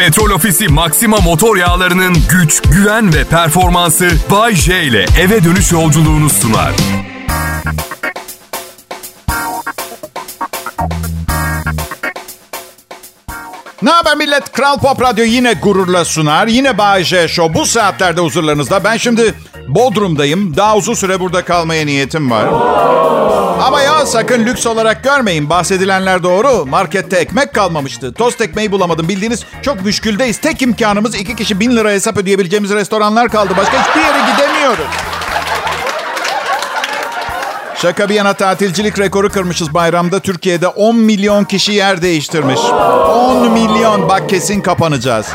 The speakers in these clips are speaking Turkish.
Petrol Ofisi Maxima motor yağlarının güç, güven ve performansı Bay J ile eve dönüş yolculuğunu sunar. Ne haber millet? Kral Pop Radyo yine gururla sunar. Yine Bay J Show. Bu saatlerde huzurlarınızda. Ben şimdi Bodrum'dayım. Daha uzun süre burada kalmaya niyetim var. Ama ya sakın lüks olarak görmeyin. Bahsedilenler doğru. Markette ekmek kalmamıştı. Tost ekmeği bulamadım. Bildiğiniz çok müşküldeyiz. Tek imkanımız iki kişi bin lira hesap ödeyebileceğimiz restoranlar kaldı. Başka hiçbir yere gidemiyoruz. Şaka bir yana tatilcilik rekoru kırmışız bayramda. Türkiye'de 10 milyon kişi yer değiştirmiş. 10 milyon. Bak kesin kapanacağız.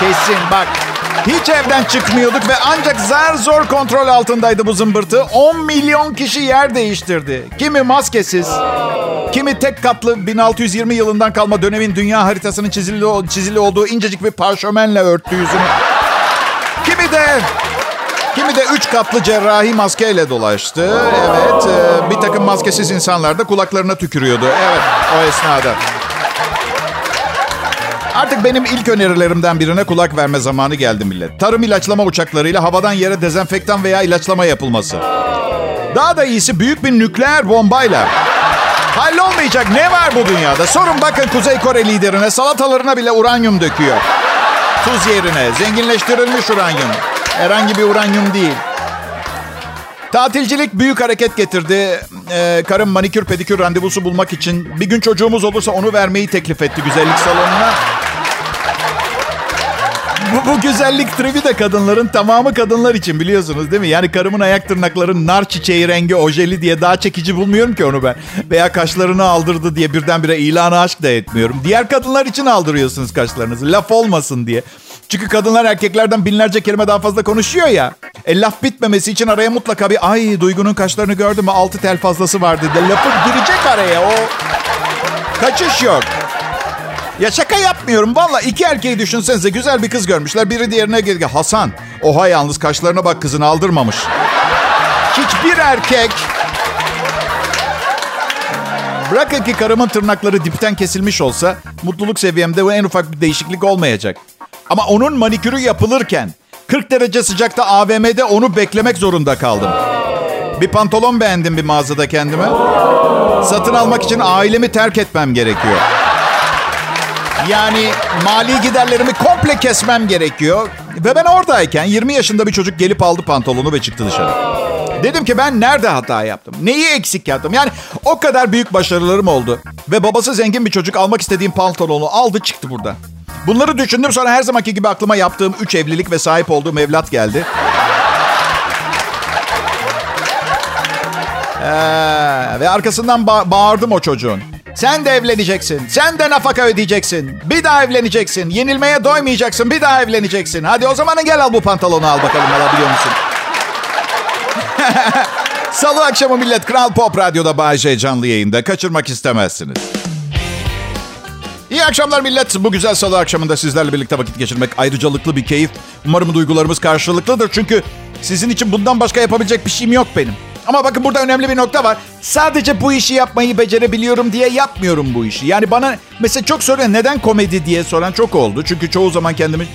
Kesin bak. Hiç evden çıkmıyorduk ve ancak zar zor kontrol altındaydı bu zımbırtı. 10 milyon kişi yer değiştirdi. Kimi maskesiz, kimi tek katlı 1620 yılından kalma dönemin dünya haritasının çizili, çizili olduğu incecik bir parşömenle örttü yüzünü. Kimi de Kimi de üç katlı cerrahi maskeyle dolaştı. Evet, e, bir takım maskesiz insanlar da kulaklarına tükürüyordu. Evet, o esnada. Artık benim ilk önerilerimden birine kulak verme zamanı geldi millet. Tarım ilaçlama uçaklarıyla havadan yere dezenfektan veya ilaçlama yapılması. Daha da iyisi büyük bir nükleer bombayla. Hallolmayacak ne var bu dünyada? Sorun bakın Kuzey Kore liderine salatalarına bile uranyum döküyor. Tuz yerine zenginleştirilmiş uranyum. Herhangi bir uranyum değil. Tatilcilik büyük hareket getirdi. Ee, karım manikür pedikür randevusu bulmak için bir gün çocuğumuz olursa onu vermeyi teklif etti güzellik salonuna. Bu, bu güzellik tribi de kadınların tamamı kadınlar için biliyorsunuz değil mi? Yani karımın ayak tırnakları nar çiçeği rengi ojeli diye daha çekici bulmuyorum ki onu ben. Veya kaşlarını aldırdı diye birdenbire ilanı aşk da etmiyorum. Diğer kadınlar için aldırıyorsunuz kaşlarınızı. Laf olmasın diye. Çünkü kadınlar erkeklerden binlerce kelime daha fazla konuşuyor ya. E, laf bitmemesi için araya mutlaka bir ay Duygu'nun kaşlarını gördün mü altı tel fazlası vardı de lafı girecek araya o. Kaçış yok. Ya şaka yapmıyorum. Valla iki erkeği düşünsenize. Güzel bir kız görmüşler. Biri diğerine geldi. Hasan. Oha yalnız kaşlarına bak kızını aldırmamış. Hiçbir erkek... Bırakın ki karımın tırnakları dipten kesilmiş olsa mutluluk seviyemde en ufak bir değişiklik olmayacak. Ama onun manikürü yapılırken 40 derece sıcakta AVM'de onu beklemek zorunda kaldım. Bir pantolon beğendim bir mağazada kendime. Satın almak için ailemi terk etmem gerekiyor. Yani mali giderlerimi komple kesmem gerekiyor. Ve ben oradayken 20 yaşında bir çocuk gelip aldı pantolonu ve çıktı dışarı. Dedim ki ben nerede hata yaptım? Neyi eksik yaptım? Yani o kadar büyük başarılarım oldu. Ve babası zengin bir çocuk almak istediğim pantolonu aldı çıktı burada. Bunları düşündüm sonra her zamanki gibi aklıma yaptığım 3 evlilik ve sahip olduğum evlat geldi. Ee, ve arkasından ba- bağırdım o çocuğun. Sen de evleneceksin. Sen de nafaka ödeyeceksin. Bir daha evleneceksin. Yenilmeye doymayacaksın. Bir daha evleneceksin. Hadi o zaman gel al bu pantolonu al bakalım alabiliyor musun? Salı akşamı millet Kral Pop Radyo'da Bay J canlı yayında. Kaçırmak istemezsiniz. İyi akşamlar millet. Bu güzel salı akşamında sizlerle birlikte vakit geçirmek ayrıcalıklı bir keyif. Umarım duygularımız karşılıklıdır. Çünkü sizin için bundan başka yapabilecek bir şeyim yok benim. Ama bakın burada önemli bir nokta var. Sadece bu işi yapmayı becerebiliyorum diye yapmıyorum bu işi. Yani bana mesela çok soruyor neden komedi diye soran çok oldu. Çünkü çoğu zaman kendimi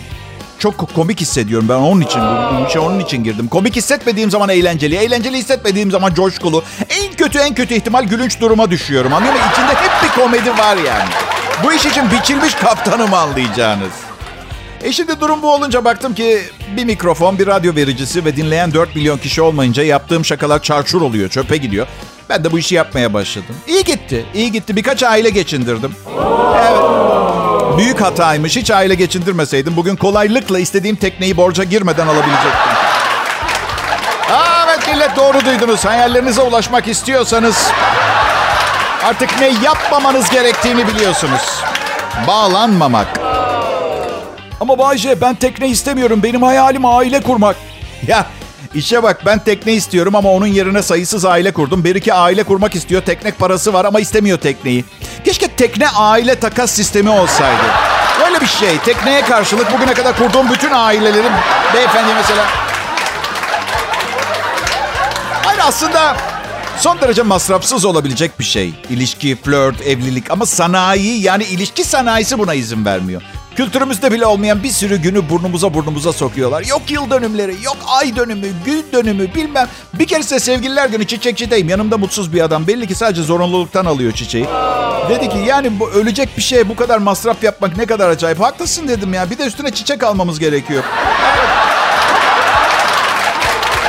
çok komik hissediyorum. Ben onun için, bu işe onun için girdim. Komik hissetmediğim zaman eğlenceli, eğlenceli hissetmediğim zaman coşkulu. En kötü en kötü ihtimal gülünç duruma düşüyorum. Anlıyor musun? İçinde hep bir komedi var yani. Bu iş için biçilmiş kaptanım anlayacağınız. E şimdi durum bu olunca baktım ki bir mikrofon, bir radyo vericisi ve dinleyen 4 milyon kişi olmayınca yaptığım şakalar çarçur oluyor, çöpe gidiyor. Ben de bu işi yapmaya başladım. İyi gitti, iyi gitti. Birkaç aile geçindirdim. Evet. Büyük hataymış. Hiç aile geçindirmeseydim bugün kolaylıkla istediğim tekneyi borca girmeden alabilecektim. Evet millet doğru duydunuz. Hayallerinize ulaşmak istiyorsanız artık ne yapmamanız gerektiğini biliyorsunuz. Bağlanmamak. Ama Bayce ben tekne istemiyorum. Benim hayalim aile kurmak. Ya işe bak ben tekne istiyorum ama onun yerine sayısız aile kurdum. Bir iki aile kurmak istiyor. Teknek parası var ama istemiyor tekneyi. Keşke tekne aile takas sistemi olsaydı. Böyle bir şey. Tekneye karşılık bugüne kadar kurduğum bütün ailelerin beyefendi mesela. Hayır aslında son derece masrafsız olabilecek bir şey. İlişki, flört, evlilik ama sanayi yani ilişki sanayisi buna izin vermiyor. Kültürümüzde bile olmayan bir sürü günü burnumuza burnumuza sokuyorlar. Yok yıl dönümleri, yok ay dönümü, gün dönümü bilmem. Bir kere size sevgililer günü çiçekçideyim. Yanımda mutsuz bir adam. Belli ki sadece zorunluluktan alıyor çiçeği. Dedi ki yani bu ölecek bir şeye bu kadar masraf yapmak ne kadar acayip. Haklısın dedim ya. Bir de üstüne çiçek almamız gerekiyor.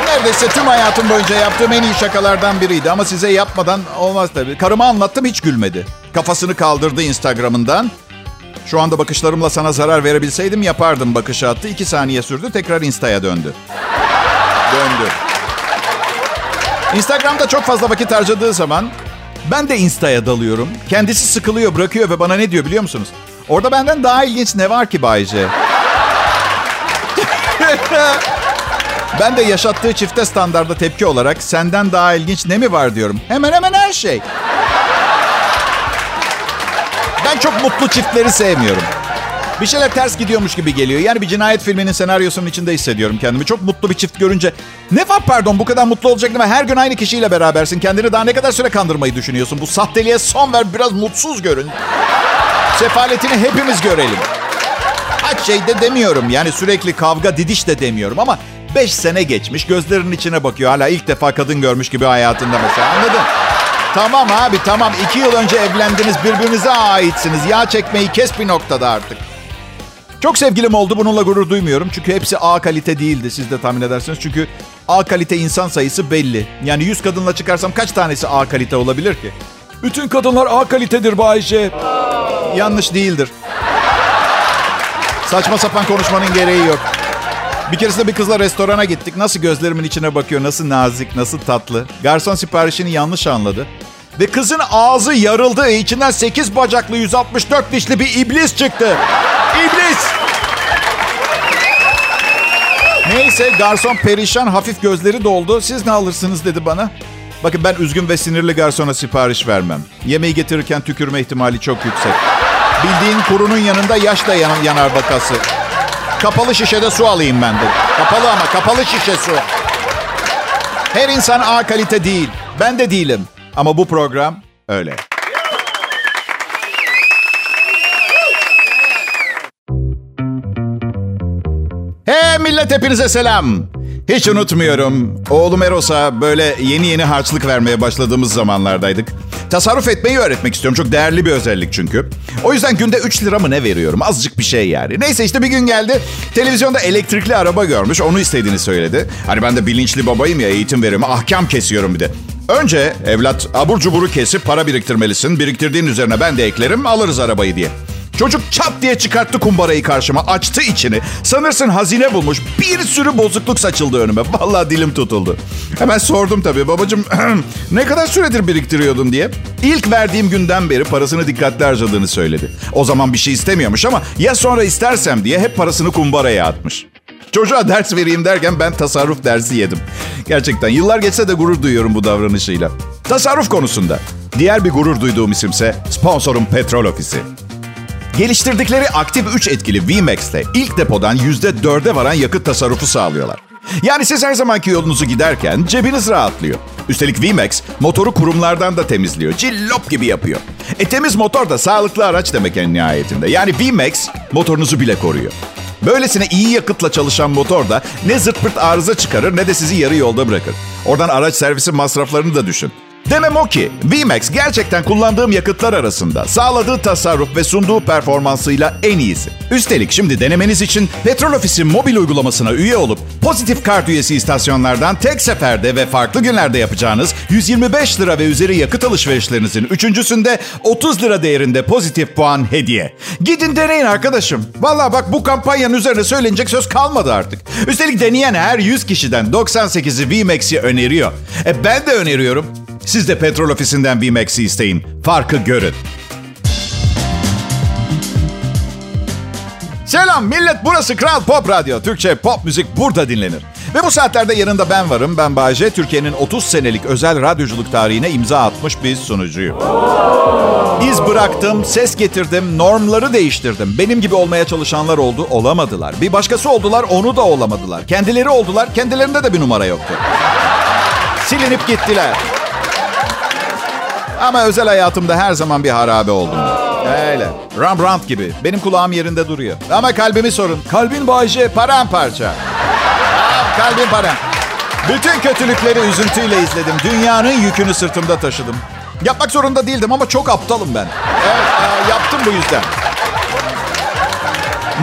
Neredeyse tüm hayatım boyunca yaptığım en iyi şakalardan biriydi. Ama size yapmadan olmaz tabii. Karıma anlattım hiç gülmedi. Kafasını kaldırdı Instagram'ından. Şu anda bakışlarımla sana zarar verebilseydim yapardım bakışı attı. İki saniye sürdü tekrar Insta'ya döndü. Döndü. Instagram'da çok fazla vakit harcadığı zaman ben de Insta'ya dalıyorum. Kendisi sıkılıyor bırakıyor ve bana ne diyor biliyor musunuz? Orada benden daha ilginç ne var ki Bayce? ben de yaşattığı çifte standarda tepki olarak senden daha ilginç ne mi var diyorum. Hemen hemen her şey. Ben çok mutlu çiftleri sevmiyorum. Bir şeyler ters gidiyormuş gibi geliyor. Yani bir cinayet filminin senaryosunun içinde hissediyorum kendimi. Çok mutlu bir çift görünce. Ne var pardon bu kadar mutlu olacaktım her gün aynı kişiyle berabersin. Kendini daha ne kadar süre kandırmayı düşünüyorsun? Bu sahteliğe son ver biraz mutsuz görün. Sefaletini hepimiz görelim. Kaç şey de demiyorum. Yani sürekli kavga didiş de demiyorum ama beş sene geçmiş gözlerinin içine bakıyor. Hala ilk defa kadın görmüş gibi hayatında mesela anladın? Tamam abi tamam. iki yıl önce evlendiniz birbirinize aitsiniz. Yağ çekmeyi kes bir noktada artık. Çok sevgilim oldu bununla gurur duymuyorum. Çünkü hepsi A kalite değildi siz de tahmin edersiniz. Çünkü A kalite insan sayısı belli. Yani 100 kadınla çıkarsam kaç tanesi A kalite olabilir ki? Bütün kadınlar A kalitedir Bayşe. Yanlış değildir. Saçma sapan konuşmanın gereği yok. Bir keresinde bir kızla restorana gittik. Nasıl gözlerimin içine bakıyor, nasıl nazik, nasıl tatlı. Garson siparişini yanlış anladı. Ve kızın ağzı yarıldı. İçinden 8 bacaklı, 164 dişli bir iblis çıktı. İblis! Neyse garson perişan hafif gözleri doldu. Siz ne alırsınız dedi bana. Bakın ben üzgün ve sinirli garsona sipariş vermem. Yemeği getirirken tükürme ihtimali çok yüksek. Bildiğin kurunun yanında yaş da yan, yanar bakası. Kapalı şişede su alayım ben de. Kapalı ama kapalı şişe su. Her insan A kalite değil. Ben de değilim. Ama bu program öyle. Hey millet hepinize selam. Hiç unutmuyorum. Oğlum Eros'a böyle yeni yeni harçlık vermeye başladığımız zamanlardaydık. Tasarruf etmeyi öğretmek istiyorum. Çok değerli bir özellik çünkü. O yüzden günde 3 lira mı ne veriyorum? Azıcık bir şey yani. Neyse işte bir gün geldi. Televizyonda elektrikli araba görmüş. Onu istediğini söyledi. Hani ben de bilinçli babayım ya eğitim veriyorum. Ahkam kesiyorum bir de. Önce evlat abur cuburu kesip para biriktirmelisin. Biriktirdiğin üzerine ben de eklerim alırız arabayı diye. Çocuk çat diye çıkarttı kumbarayı karşıma. Açtı içini. Sanırsın hazine bulmuş. Bir sürü bozukluk saçıldı önüme. Vallahi dilim tutuldu. Hemen sordum tabii. Babacığım ne kadar süredir biriktiriyordun diye. İlk verdiğim günden beri parasını dikkatli harcadığını söyledi. O zaman bir şey istemiyormuş ama ya sonra istersem diye hep parasını kumbaraya atmış. Çocuğa ders vereyim derken ben tasarruf dersi yedim. Gerçekten yıllar geçse de gurur duyuyorum bu davranışıyla. Tasarruf konusunda. Diğer bir gurur duyduğum isimse sponsorum Petrol Ofisi. Geliştirdikleri aktif 3 etkili VMAX ile ilk depodan %4'e varan yakıt tasarrufu sağlıyorlar. Yani siz her zamanki yolunuzu giderken cebiniz rahatlıyor. Üstelik VMAX motoru kurumlardan da temizliyor. Cillop gibi yapıyor. E temiz motor da sağlıklı araç demek en nihayetinde. Yani VMAX motorunuzu bile koruyor. Böylesine iyi yakıtla çalışan motor da ne zırt pırt arıza çıkarır ne de sizi yarı yolda bırakır. Oradan araç servisi masraflarını da düşün. Demem o ki VMAX gerçekten kullandığım yakıtlar arasında sağladığı tasarruf ve sunduğu performansıyla en iyisi. Üstelik şimdi denemeniz için Petrol Ofisi mobil uygulamasına üye olup pozitif kart üyesi istasyonlardan tek seferde ve farklı günlerde yapacağınız 125 lira ve üzeri yakıt alışverişlerinizin üçüncüsünde 30 lira değerinde pozitif puan hediye. Gidin deneyin arkadaşım. Valla bak bu kampanyanın üzerine söylenecek söz kalmadı artık. Üstelik deneyen her 100 kişiden 98'i VMAX'i öneriyor. E ben de öneriyorum. Siz de petrol ofisinden VMAX'i isteyin. Farkı görün. Selam millet burası Kral Pop Radyo. Türkçe pop müzik burada dinlenir. Ve bu saatlerde yanında ben varım. Ben Bayece. Türkiye'nin 30 senelik özel radyoculuk tarihine imza atmış bir sunucuyum. İz bıraktım, ses getirdim, normları değiştirdim. Benim gibi olmaya çalışanlar oldu, olamadılar. Bir başkası oldular, onu da olamadılar. Kendileri oldular, kendilerinde de bir numara yoktu. Silinip gittiler. Ama özel hayatımda her zaman bir harabe oldum. Öyle. Rembrandt gibi. Benim kulağım yerinde duruyor. Ama kalbimi sorun. Kalbin Bayce paramparça. Aa, kalbim param. Bütün kötülükleri üzüntüyle izledim. Dünyanın yükünü sırtımda taşıdım. Yapmak zorunda değildim ama çok aptalım ben. Evet, e, yaptım bu yüzden.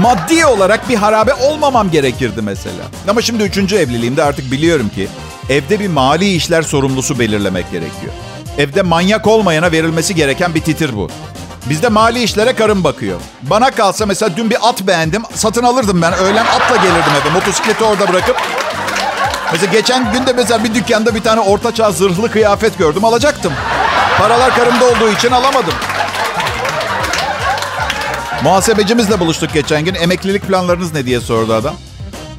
Maddi olarak bir harabe olmamam gerekirdi mesela. Ama şimdi üçüncü evliliğimde artık biliyorum ki evde bir mali işler sorumlusu belirlemek gerekiyor. Evde manyak olmayana verilmesi gereken bir titir bu. Bizde mali işlere karım bakıyor. Bana kalsa mesela dün bir at beğendim. Satın alırdım ben. Öğlen atla gelirdim eve. Motosikleti orada bırakıp. Mesela geçen günde mesela bir dükkanda bir tane ortaçağ zırhlı kıyafet gördüm. Alacaktım. Paralar karımda olduğu için alamadım. Muhasebecimizle buluştuk geçen gün. Emeklilik planlarınız ne diye sordu adam.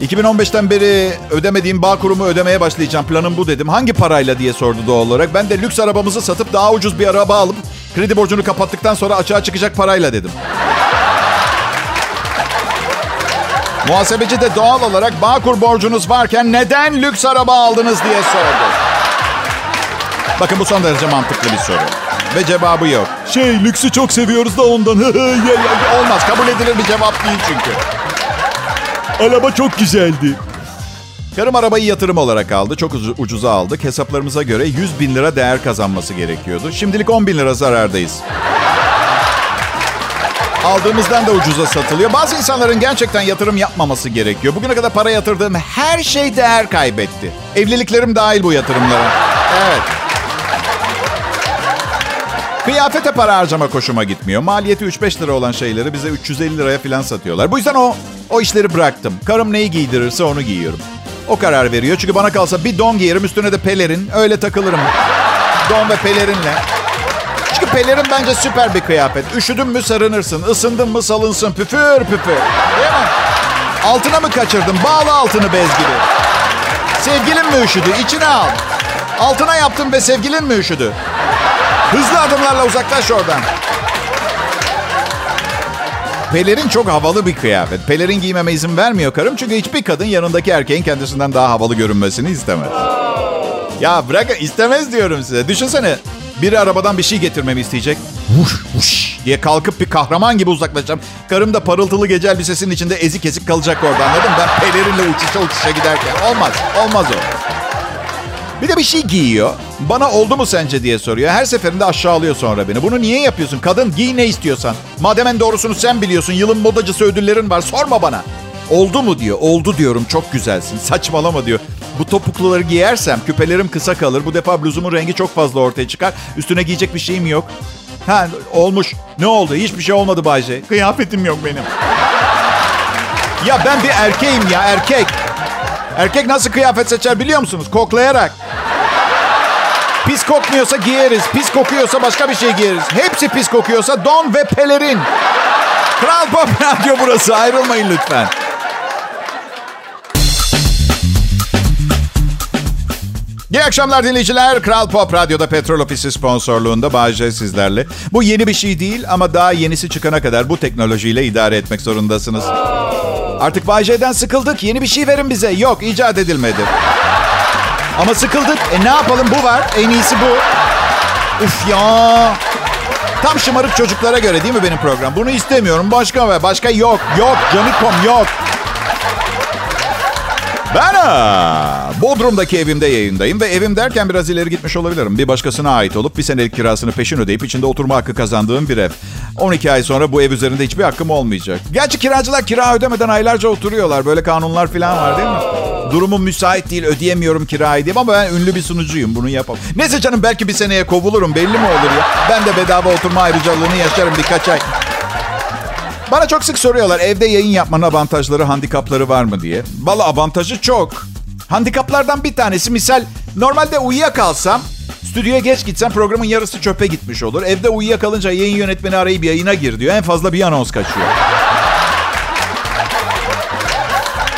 2015'ten beri ödemediğim bağ kurumu ödemeye başlayacağım. Planım bu dedim. Hangi parayla diye sordu doğal olarak. Ben de lüks arabamızı satıp daha ucuz bir araba alıp kredi borcunu kapattıktan sonra açığa çıkacak parayla dedim. Muhasebeci de doğal olarak Bağkur borcunuz varken neden lüks araba aldınız diye sordu. Bakın bu son derece mantıklı bir soru. Ve cevabı yok. Şey lüksü çok seviyoruz da ondan. Olmaz kabul edilir bir cevap değil çünkü. Araba çok güzeldi. Karım arabayı yatırım olarak aldı. Çok ucuza aldık. Hesaplarımıza göre 100 bin lira değer kazanması gerekiyordu. Şimdilik 10 bin lira zarardayız. Aldığımızdan da ucuza satılıyor. Bazı insanların gerçekten yatırım yapmaması gerekiyor. Bugüne kadar para yatırdığım her şey değer kaybetti. Evliliklerim dahil bu yatırımlara. Evet. Kıyafete para harcama koşuma gitmiyor. Maliyeti 3-5 lira olan şeyleri bize 350 liraya falan satıyorlar. Bu yüzden o o işleri bıraktım. Karım neyi giydirirse onu giyiyorum. O karar veriyor. Çünkü bana kalsa bir don giyerim üstüne de pelerin. Öyle takılırım. Don ve pelerinle. Çünkü pelerin bence süper bir kıyafet. Üşüdün mü sarınırsın. ısındın mı salınsın. Püfür püfür. Değil mi? Altına mı kaçırdın? Bağla altını bez gibi. Sevgilin mi üşüdü? İçine al. Altına yaptın ve sevgilin mi üşüdü? Hızlı adımlarla uzaklaş oradan. Pelerin çok havalı bir kıyafet. Pelerin giymeme izin vermiyor karım. Çünkü hiçbir kadın yanındaki erkeğin kendisinden daha havalı görünmesini istemez. Ya bırakın istemez diyorum size. Düşünsene biri arabadan bir şey getirmemi isteyecek. Vuş vuş diye kalkıp bir kahraman gibi uzaklaşacağım. Karım da parıltılı gece elbisesinin içinde ezik ezik kalacak orada anladın mı? Ben pelerinle uçuşa uçuşa giderken. Olmaz. Olmaz o. Bir de bir şey giyiyor. Bana oldu mu sence diye soruyor. Her seferinde aşağılıyor sonra beni. Bunu niye yapıyorsun? Kadın giy ne istiyorsan. Madem en doğrusunu sen biliyorsun. Yılın modacısı ödüllerin var. Sorma bana. Oldu mu diyor. Oldu diyorum. Çok güzelsin. Saçmalama diyor. Bu topukluları giyersem küpelerim kısa kalır. Bu defa bluzumun rengi çok fazla ortaya çıkar. Üstüne giyecek bir şeyim yok. Ha olmuş. Ne oldu? Hiçbir şey olmadı Bayce. Kıyafetim yok benim. Ya ben bir erkeğim ya erkek. Erkek nasıl kıyafet seçer biliyor musunuz? Koklayarak. Pis kokmuyorsa giyeriz. Pis kokuyorsa başka bir şey giyeriz. Hepsi pis kokuyorsa don ve pelerin. Kral Pop Radyo burası. Ayrılmayın lütfen. İyi akşamlar dinleyiciler. Kral Pop Radyo'da Petrol Ofisi sponsorluğunda Bağcay sizlerle. Bu yeni bir şey değil ama daha yenisi çıkana kadar bu teknolojiyle idare etmek zorundasınız. Artık Bağcay'den sıkıldık. Yeni bir şey verin bize. Yok icat edilmedi. Ama sıkıldık. E ne yapalım bu var. En iyisi bu. Uf ya. Tam şımarık çocuklara göre değil mi benim program? Bunu istemiyorum. Başka ve başka yok. Yok. Canikom yok. Ben Bodrum'daki evimde yayındayım ve evim derken biraz ileri gitmiş olabilirim. Bir başkasına ait olup bir senelik kirasını peşin ödeyip içinde oturma hakkı kazandığım bir ev. 12 ay sonra bu ev üzerinde hiçbir hakkım olmayacak. Gerçi kiracılar kira ödemeden aylarca oturuyorlar. Böyle kanunlar falan var değil mi? Durumum müsait değil ödeyemiyorum kirayı diyeyim ama ben ünlü bir sunucuyum bunu yapamam. Neyse canım belki bir seneye kovulurum belli mi olur ya? Ben de bedava oturma ayrıcalığını yaşarım birkaç ay. Bana çok sık soruyorlar evde yayın yapmanın avantajları, handikapları var mı diye. Valla avantajı çok. Handikaplardan bir tanesi misal normalde uyuyakalsam stüdyoya geç gitsem programın yarısı çöpe gitmiş olur. Evde uyuyakalınca yayın yönetmeni arayıp yayına gir diyor. En fazla bir anons kaçıyor.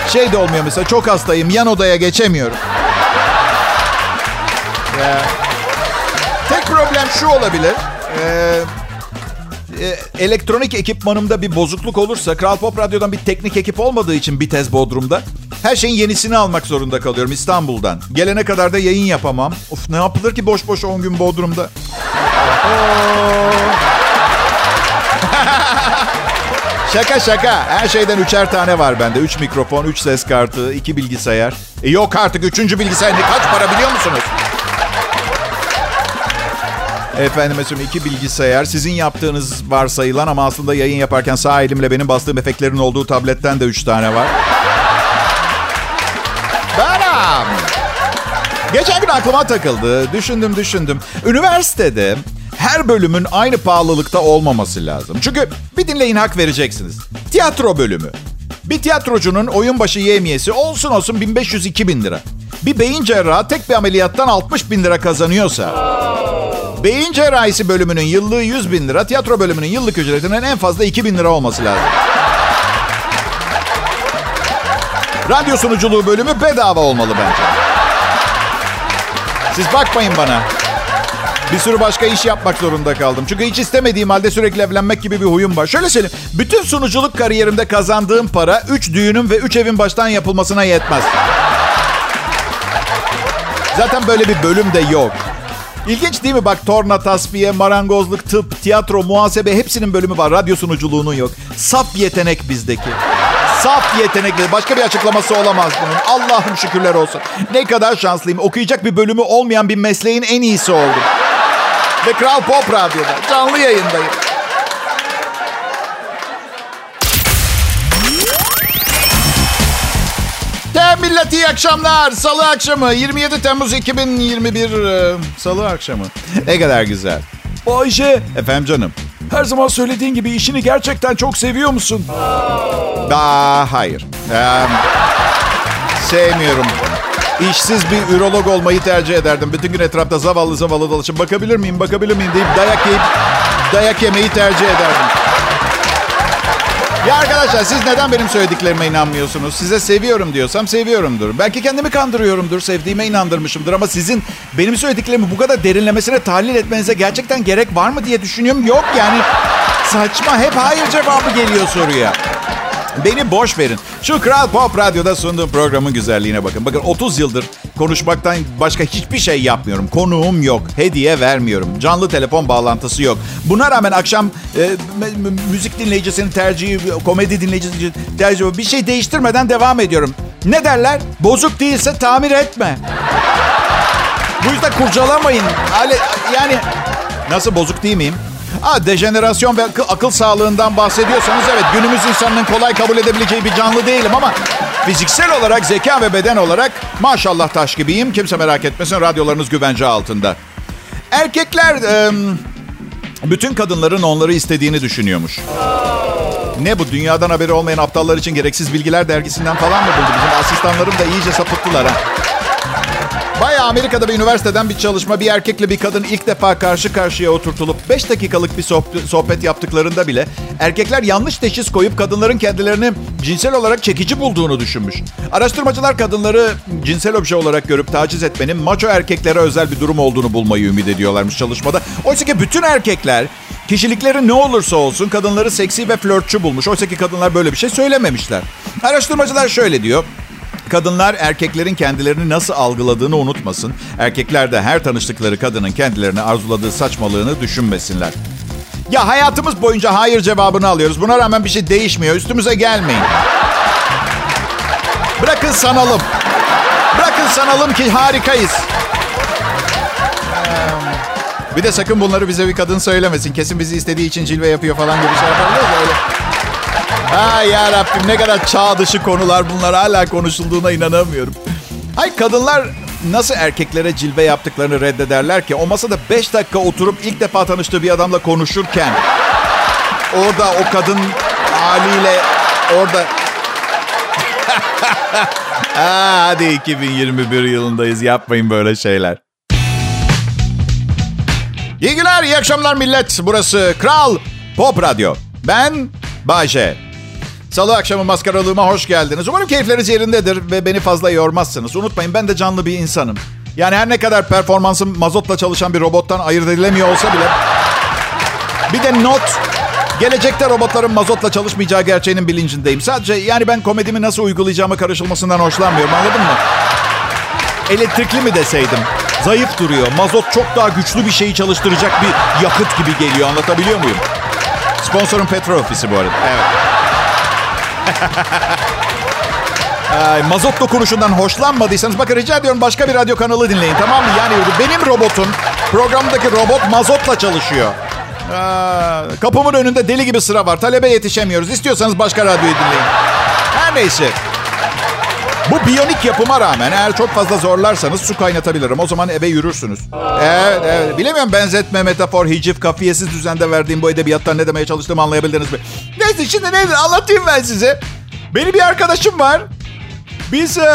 Şey de olmuyor mesela çok hastayım yan odaya geçemiyorum. Tek problem şu olabilir. Eee e, elektronik ekipmanımda bir bozukluk olursa Kral Pop Radyo'dan bir teknik ekip olmadığı için Bitez Bodrum'da her şeyin yenisini almak zorunda kalıyorum İstanbul'dan. Gelene kadar da yayın yapamam. Of ne yapılır ki boş boş 10 gün Bodrum'da? Şaka şaka. Her şeyden üçer tane var bende. Üç mikrofon, üç ses kartı, iki bilgisayar. E yok artık üçüncü bilgisayar kaç para biliyor musunuz? Efendim mesela iki bilgisayar. Sizin yaptığınız varsayılan ama aslında yayın yaparken sağ elimle benim bastığım efektlerin olduğu tabletten de üç tane var. Beram. Geçen gün aklıma takıldı. Düşündüm düşündüm. Üniversitede her bölümün aynı pahalılıkta olmaması lazım. Çünkü bir dinleyin hak vereceksiniz. Tiyatro bölümü. Bir tiyatrocunun oyun başı yemiyesi olsun olsun 1500-2000 lira. Bir beyin cerrahı tek bir ameliyattan 60 bin lira kazanıyorsa... Beyin cerrahisi bölümünün yıllığı 100 bin lira, tiyatro bölümünün yıllık ücretinin en fazla 2 bin lira olması lazım. Radyo sunuculuğu bölümü bedava olmalı bence. Siz bakmayın bana. Bir sürü başka iş yapmak zorunda kaldım. Çünkü hiç istemediğim halde sürekli evlenmek gibi bir huyum var. Şöyle söyleyeyim. Bütün sunuculuk kariyerimde kazandığım para 3 düğünün ve 3 evin baştan yapılmasına yetmez. Zaten böyle bir bölüm de yok. İlginç değil mi? Bak torna, tasfiye, marangozluk, tıp, tiyatro, muhasebe hepsinin bölümü var. Radyo sunuculuğunun yok. Saf yetenek bizdeki. Saf yetenekli. Başka bir açıklaması olamaz bunun. Allah'ım şükürler olsun. Ne kadar şanslıyım. Okuyacak bir bölümü olmayan bir mesleğin en iyisi oldum. Ve Kral Pop Radyo'da. Canlı yayındayım. Millet iyi akşamlar. Salı akşamı 27 Temmuz 2021 e, Salı akşamı. Ne kadar güzel. Bayce, Efendim canım. her zaman söylediğin gibi işini gerçekten çok seviyor musun? Aa, hayır. Ee, sevmiyorum. İşsiz bir ürolog olmayı tercih ederdim. Bütün gün etrafta zavallı zavallı dolaşıp bakabilir miyim, bakabilir miyim deyip dayak yiyip dayak yemeyi tercih ederdim. Ya arkadaşlar siz neden benim söylediklerime inanmıyorsunuz? Size seviyorum diyorsam seviyorumdur. Belki kendimi kandırıyorumdur, sevdiğime inandırmışımdır. Ama sizin benim söylediklerimi bu kadar derinlemesine tahlil etmenize gerçekten gerek var mı diye düşünüyorum. Yok yani saçma hep hayır cevabı geliyor soruya. Beni boş verin. Şu Kral Pop Radyo'da sunduğum programın güzelliğine bakın. Bakın 30 yıldır konuşmaktan başka hiçbir şey yapmıyorum. Konuğum yok. Hediye vermiyorum. Canlı telefon bağlantısı yok. Buna rağmen akşam e, müzik dinleyicisinin tercihi, komedi dinleyicisinin tercihi bir şey değiştirmeden devam ediyorum. Ne derler? Bozuk değilse tamir etme. Bu yüzden kurcalamayın. Yani nasıl bozuk değil miyim? Ha, dejenerasyon ve akıl, sağlığından bahsediyorsanız evet günümüz insanının kolay kabul edebileceği bir canlı değilim ama fiziksel olarak zeka ve beden olarak maşallah taş gibiyim. Kimse merak etmesin radyolarınız güvence altında. Erkekler bütün kadınların onları istediğini düşünüyormuş. Ne bu dünyadan haberi olmayan aptallar için gereksiz bilgiler dergisinden falan mı buldu? Bizim asistanlarım da iyice sapıttılar ha. Bayağı Amerika'da bir üniversiteden bir çalışma bir erkekle bir kadın ilk defa karşı karşıya oturtulup 5 dakikalık bir sohbet, yaptıklarında bile erkekler yanlış teşhis koyup kadınların kendilerini cinsel olarak çekici bulduğunu düşünmüş. Araştırmacılar kadınları cinsel obje olarak görüp taciz etmenin maço erkeklere özel bir durum olduğunu bulmayı ümit ediyorlarmış çalışmada. Oysa ki bütün erkekler kişilikleri ne olursa olsun kadınları seksi ve flörtçü bulmuş. Oysa ki kadınlar böyle bir şey söylememişler. Araştırmacılar şöyle diyor. Kadınlar erkeklerin kendilerini nasıl algıladığını unutmasın. Erkekler de her tanıştıkları kadının kendilerini arzuladığı saçmalığını düşünmesinler. Ya hayatımız boyunca hayır cevabını alıyoruz. Buna rağmen bir şey değişmiyor. Üstümüze gelmeyin. Bırakın sanalım. Bırakın sanalım ki harikayız. Bir de sakın bunları bize bir kadın söylemesin. Kesin bizi istediği için cilve yapıyor falan gibi şey yapabiliriz. Ay ya Rabbim ne kadar çağ dışı konular bunlar hala konuşulduğuna inanamıyorum. Ay kadınlar nasıl erkeklere cilve yaptıklarını reddederler ki o masada 5 dakika oturup ilk defa tanıştığı bir adamla konuşurken orada o kadın haliyle orada Aa, hadi 2021 yılındayız yapmayın böyle şeyler. İyi günler, iyi akşamlar millet. Burası Kral Pop Radyo. Ben Bayce. Salı akşamı maskaralığıma hoş geldiniz. Umarım keyifleriniz yerindedir ve beni fazla yormazsınız. Unutmayın ben de canlı bir insanım. Yani her ne kadar performansım mazotla çalışan bir robottan ayırt edilemiyor olsa bile... Bir de not, gelecekte robotların mazotla çalışmayacağı gerçeğinin bilincindeyim. Sadece yani ben komedimi nasıl uygulayacağımı karışılmasından hoşlanmıyorum anladın mı? Elektrikli mi deseydim? Zayıf duruyor. Mazot çok daha güçlü bir şeyi çalıştıracak bir yakıt gibi geliyor. Anlatabiliyor muyum? Sponsorun petrol ofisi bu arada. Evet. Ay, mazot dokunuşundan hoşlanmadıysanız bakın rica ediyorum başka bir radyo kanalı dinleyin tamam mı? Yani benim robotum, programdaki robot mazotla çalışıyor. Aa, kapımın önünde deli gibi sıra var. Talebe yetişemiyoruz. İstiyorsanız başka radyoyu dinleyin. Her neyse. Bu biyonik yapıma rağmen eğer çok fazla zorlarsanız su kaynatabilirim. O zaman eve yürürsünüz. Evet, evet. Bilemiyorum benzetme, metafor, hicif, kafiyesiz düzende verdiğim bu edebiyattan ne demeye çalıştığımı anlayabildiniz mi? Neyse şimdi nedir anlatayım ben size. Benim bir arkadaşım var. Biz e,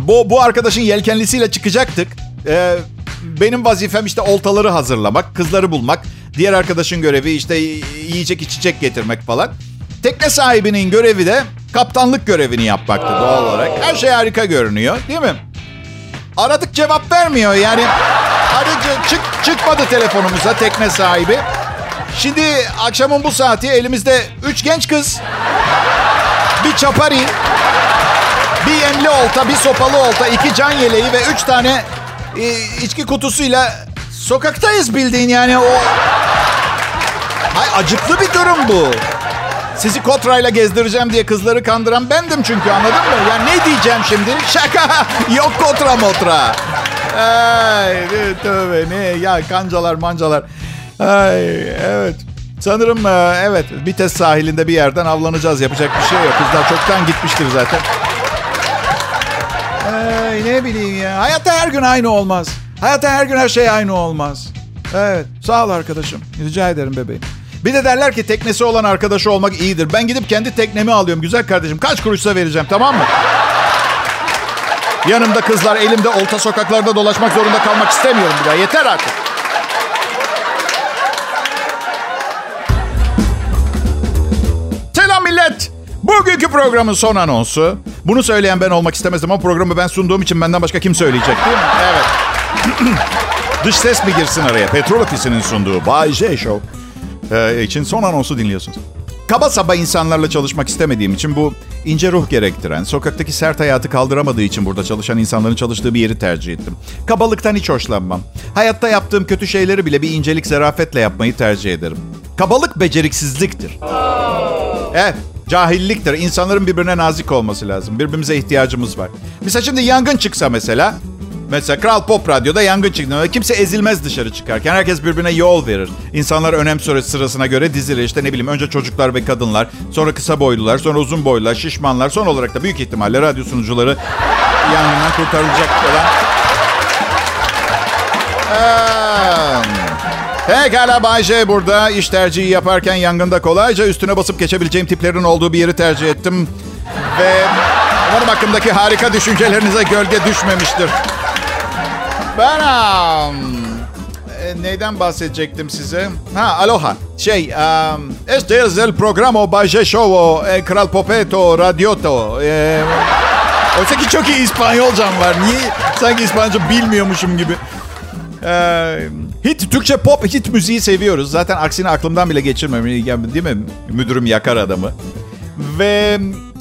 bu, bu arkadaşın yelkenlisiyle çıkacaktık. E, benim vazifem işte oltaları hazırlamak, kızları bulmak. Diğer arkadaşın görevi işte yiyecek içecek getirmek falan. Tekne sahibinin görevi de kaptanlık görevini yapmaktı doğal olarak. Her şey harika görünüyor değil mi? Aradık cevap vermiyor yani. Arıcı çık, çıkmadı telefonumuza tekne sahibi. Şimdi akşamın bu saati elimizde üç genç kız. Bir çapari. Bir yemli olta, bir sopalı olta, iki can yeleği ve üç tane e, içki kutusuyla sokaktayız bildiğin yani o... Hay acıklı bir durum bu. Sizi kotrayla gezdireceğim diye kızları kandıran bendim çünkü anladın mı? Ya ne diyeceğim şimdi? Şaka. Yok kotra motra. Ay, tövbe ne ya kancalar mancalar. Ay, evet. Sanırım e, evet Bites sahilinde bir yerden avlanacağız. Yapacak bir şey yok. Kızlar çoktan gitmiştir zaten. Ay, ne bileyim ya. Hayatta her gün aynı olmaz. Hayatta her gün her şey aynı olmaz. Evet. Sağ ol arkadaşım. Rica ederim bebeğim. Bir de derler ki teknesi olan arkadaşı olmak iyidir. Ben gidip kendi teknemi alıyorum güzel kardeşim. Kaç kuruşsa vereceğim tamam mı? Yanımda kızlar elimde olta sokaklarda dolaşmak zorunda kalmak istemiyorum bir daha. Yeter artık. Selam millet. Bugünkü programın son anonsu. Bunu söyleyen ben olmak istemezdim ama programı ben sunduğum için benden başka kim söyleyecek değil mi? Evet. Dış ses mi girsin araya? Petrol Ofisi'nin sunduğu Bay J Show ee, için son anonsu dinliyorsunuz. Kaba saba insanlarla çalışmak istemediğim için bu ince ruh gerektiren, sokaktaki sert hayatı kaldıramadığı için burada çalışan insanların çalıştığı bir yeri tercih ettim. Kabalıktan hiç hoşlanmam. Hayatta yaptığım kötü şeyleri bile bir incelik, zarafetle yapmayı tercih ederim. Kabalık beceriksizliktir. Evet, cahilliktir. İnsanların birbirine nazik olması lazım. Birbirimize ihtiyacımız var. Mesela şimdi yangın çıksa mesela, Mesela Kral Pop Radyo'da yangın çıktı. Kimse ezilmez dışarı çıkarken. Herkes birbirine yol verir. İnsanlar önem sırasına göre dizilir. İşte ne bileyim önce çocuklar ve kadınlar. Sonra kısa boylular. Sonra uzun boylular, şişmanlar. Son olarak da büyük ihtimalle radyo sunucuları yangından kurtarılacak olan. Pekala Bay J burada. İş tercihi yaparken yangında kolayca üstüne basıp geçebileceğim tiplerin olduğu bir yeri tercih ettim. Ve umarım hakkımdaki harika düşüncelerinize gölge düşmemiştir. Ben um, neyden bahsedecektim size? Ha, aloha. Şey, um, este es el programa Baje Show, e, Kral Popeto, Radioto. E, oysa ki çok iyi İspanyolcam var. Niye sanki İspanyolca bilmiyormuşum gibi. Ee, hit, Türkçe pop hit müziği seviyoruz. Zaten aksine aklımdan bile geçirmem. Değil mi? Müdürüm yakar adamı. Ve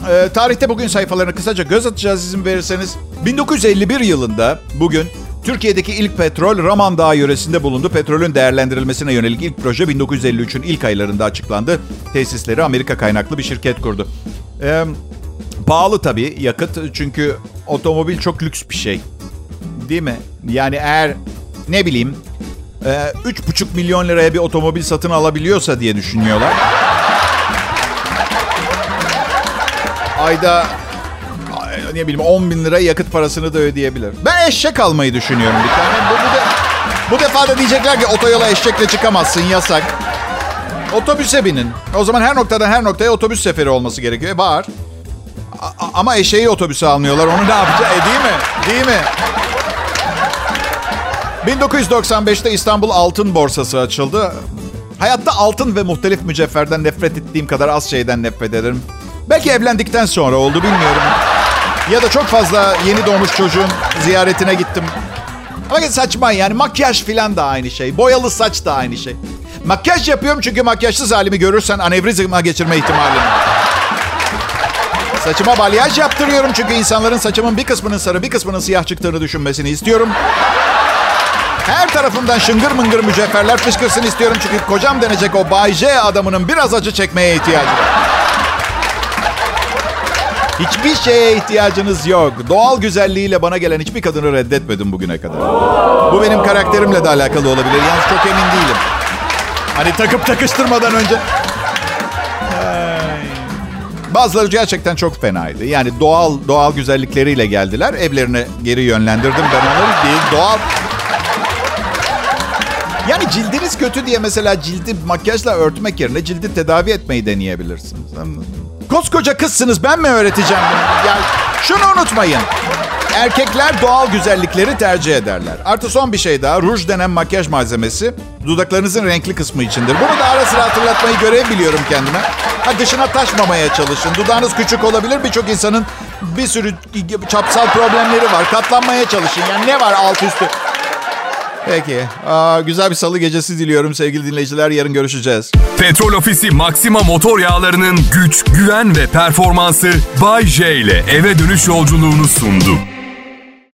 e, tarihte bugün sayfalarını kısaca göz atacağız izin verirseniz. 1951 yılında bugün Türkiye'deki ilk petrol Raman Dağı yöresinde bulundu. Petrolün değerlendirilmesine yönelik ilk proje 1953'ün ilk aylarında açıklandı. Tesisleri Amerika kaynaklı bir şirket kurdu. Ee, pahalı tabii yakıt çünkü otomobil çok lüks bir şey. Değil mi? Yani eğer ne bileyim 3,5 e, milyon liraya bir otomobil satın alabiliyorsa diye düşünüyorlar. Ayda ne bileyim 10 bin lira yakıt parasını da ödeyebilir. Ben eşek almayı düşünüyorum bir tane. Bu, bu, de, bu defa da diyecekler ki otoyola eşekle çıkamazsın yasak. Otobüse binin. O zaman her noktadan her noktaya otobüs seferi olması gerekiyor. E, var. A- ama eşeği otobüse almıyorlar. Onu ne yapacak? E değil mi? Değil mi? 1995'te İstanbul Altın Borsası açıldı. Hayatta altın ve muhtelif mücevherden nefret ettiğim kadar az şeyden nefret ederim. Belki evlendikten sonra oldu bilmiyorum. Ya da çok fazla yeni doğmuş çocuğun ziyaretine gittim. Ama saçma yani makyaj filan da aynı şey. Boyalı saç da aynı şey. Makyaj yapıyorum çünkü makyajsız halimi görürsen anevrizma geçirme ihtimalim var. Saçıma balyaj yaptırıyorum çünkü insanların saçımın bir kısmının sarı bir kısmının siyah çıktığını düşünmesini istiyorum. Her tarafımdan şıngır mıngır mücevherler fışkırsın istiyorum çünkü kocam denecek o Bay J adamının biraz acı çekmeye ihtiyacı var. Hiçbir şeye ihtiyacınız yok. Doğal güzelliğiyle bana gelen hiçbir kadını reddetmedim bugüne kadar. Bu benim karakterimle de alakalı olabilir. Yalnız çok emin değilim. Hani takıp takıştırmadan önce... Bazıları gerçekten çok fenaydı. Yani doğal doğal güzellikleriyle geldiler. Evlerine geri yönlendirdim ben onları değil. Doğal yani cildiniz kötü diye mesela cildi makyajla örtmek yerine cildi tedavi etmeyi deneyebilirsiniz. Koskoca kızsınız ben mi öğreteceğim bunu? Ya şunu unutmayın. Erkekler doğal güzellikleri tercih ederler. Artı son bir şey daha. Ruj denen makyaj malzemesi dudaklarınızın renkli kısmı içindir. Bunu da ara sıra hatırlatmayı görev biliyorum kendime. Ha dışına taşmamaya çalışın. Dudağınız küçük olabilir. Birçok insanın bir sürü çapsal problemleri var. Katlanmaya çalışın. Yani ne var alt üstü? Peki. Aa, güzel bir salı gecesi diliyorum sevgili dinleyiciler. Yarın görüşeceğiz. Petrol Ofisi Maxima motor yağlarının güç, güven ve performansı Bay J ile eve dönüş yolculuğunu sundu.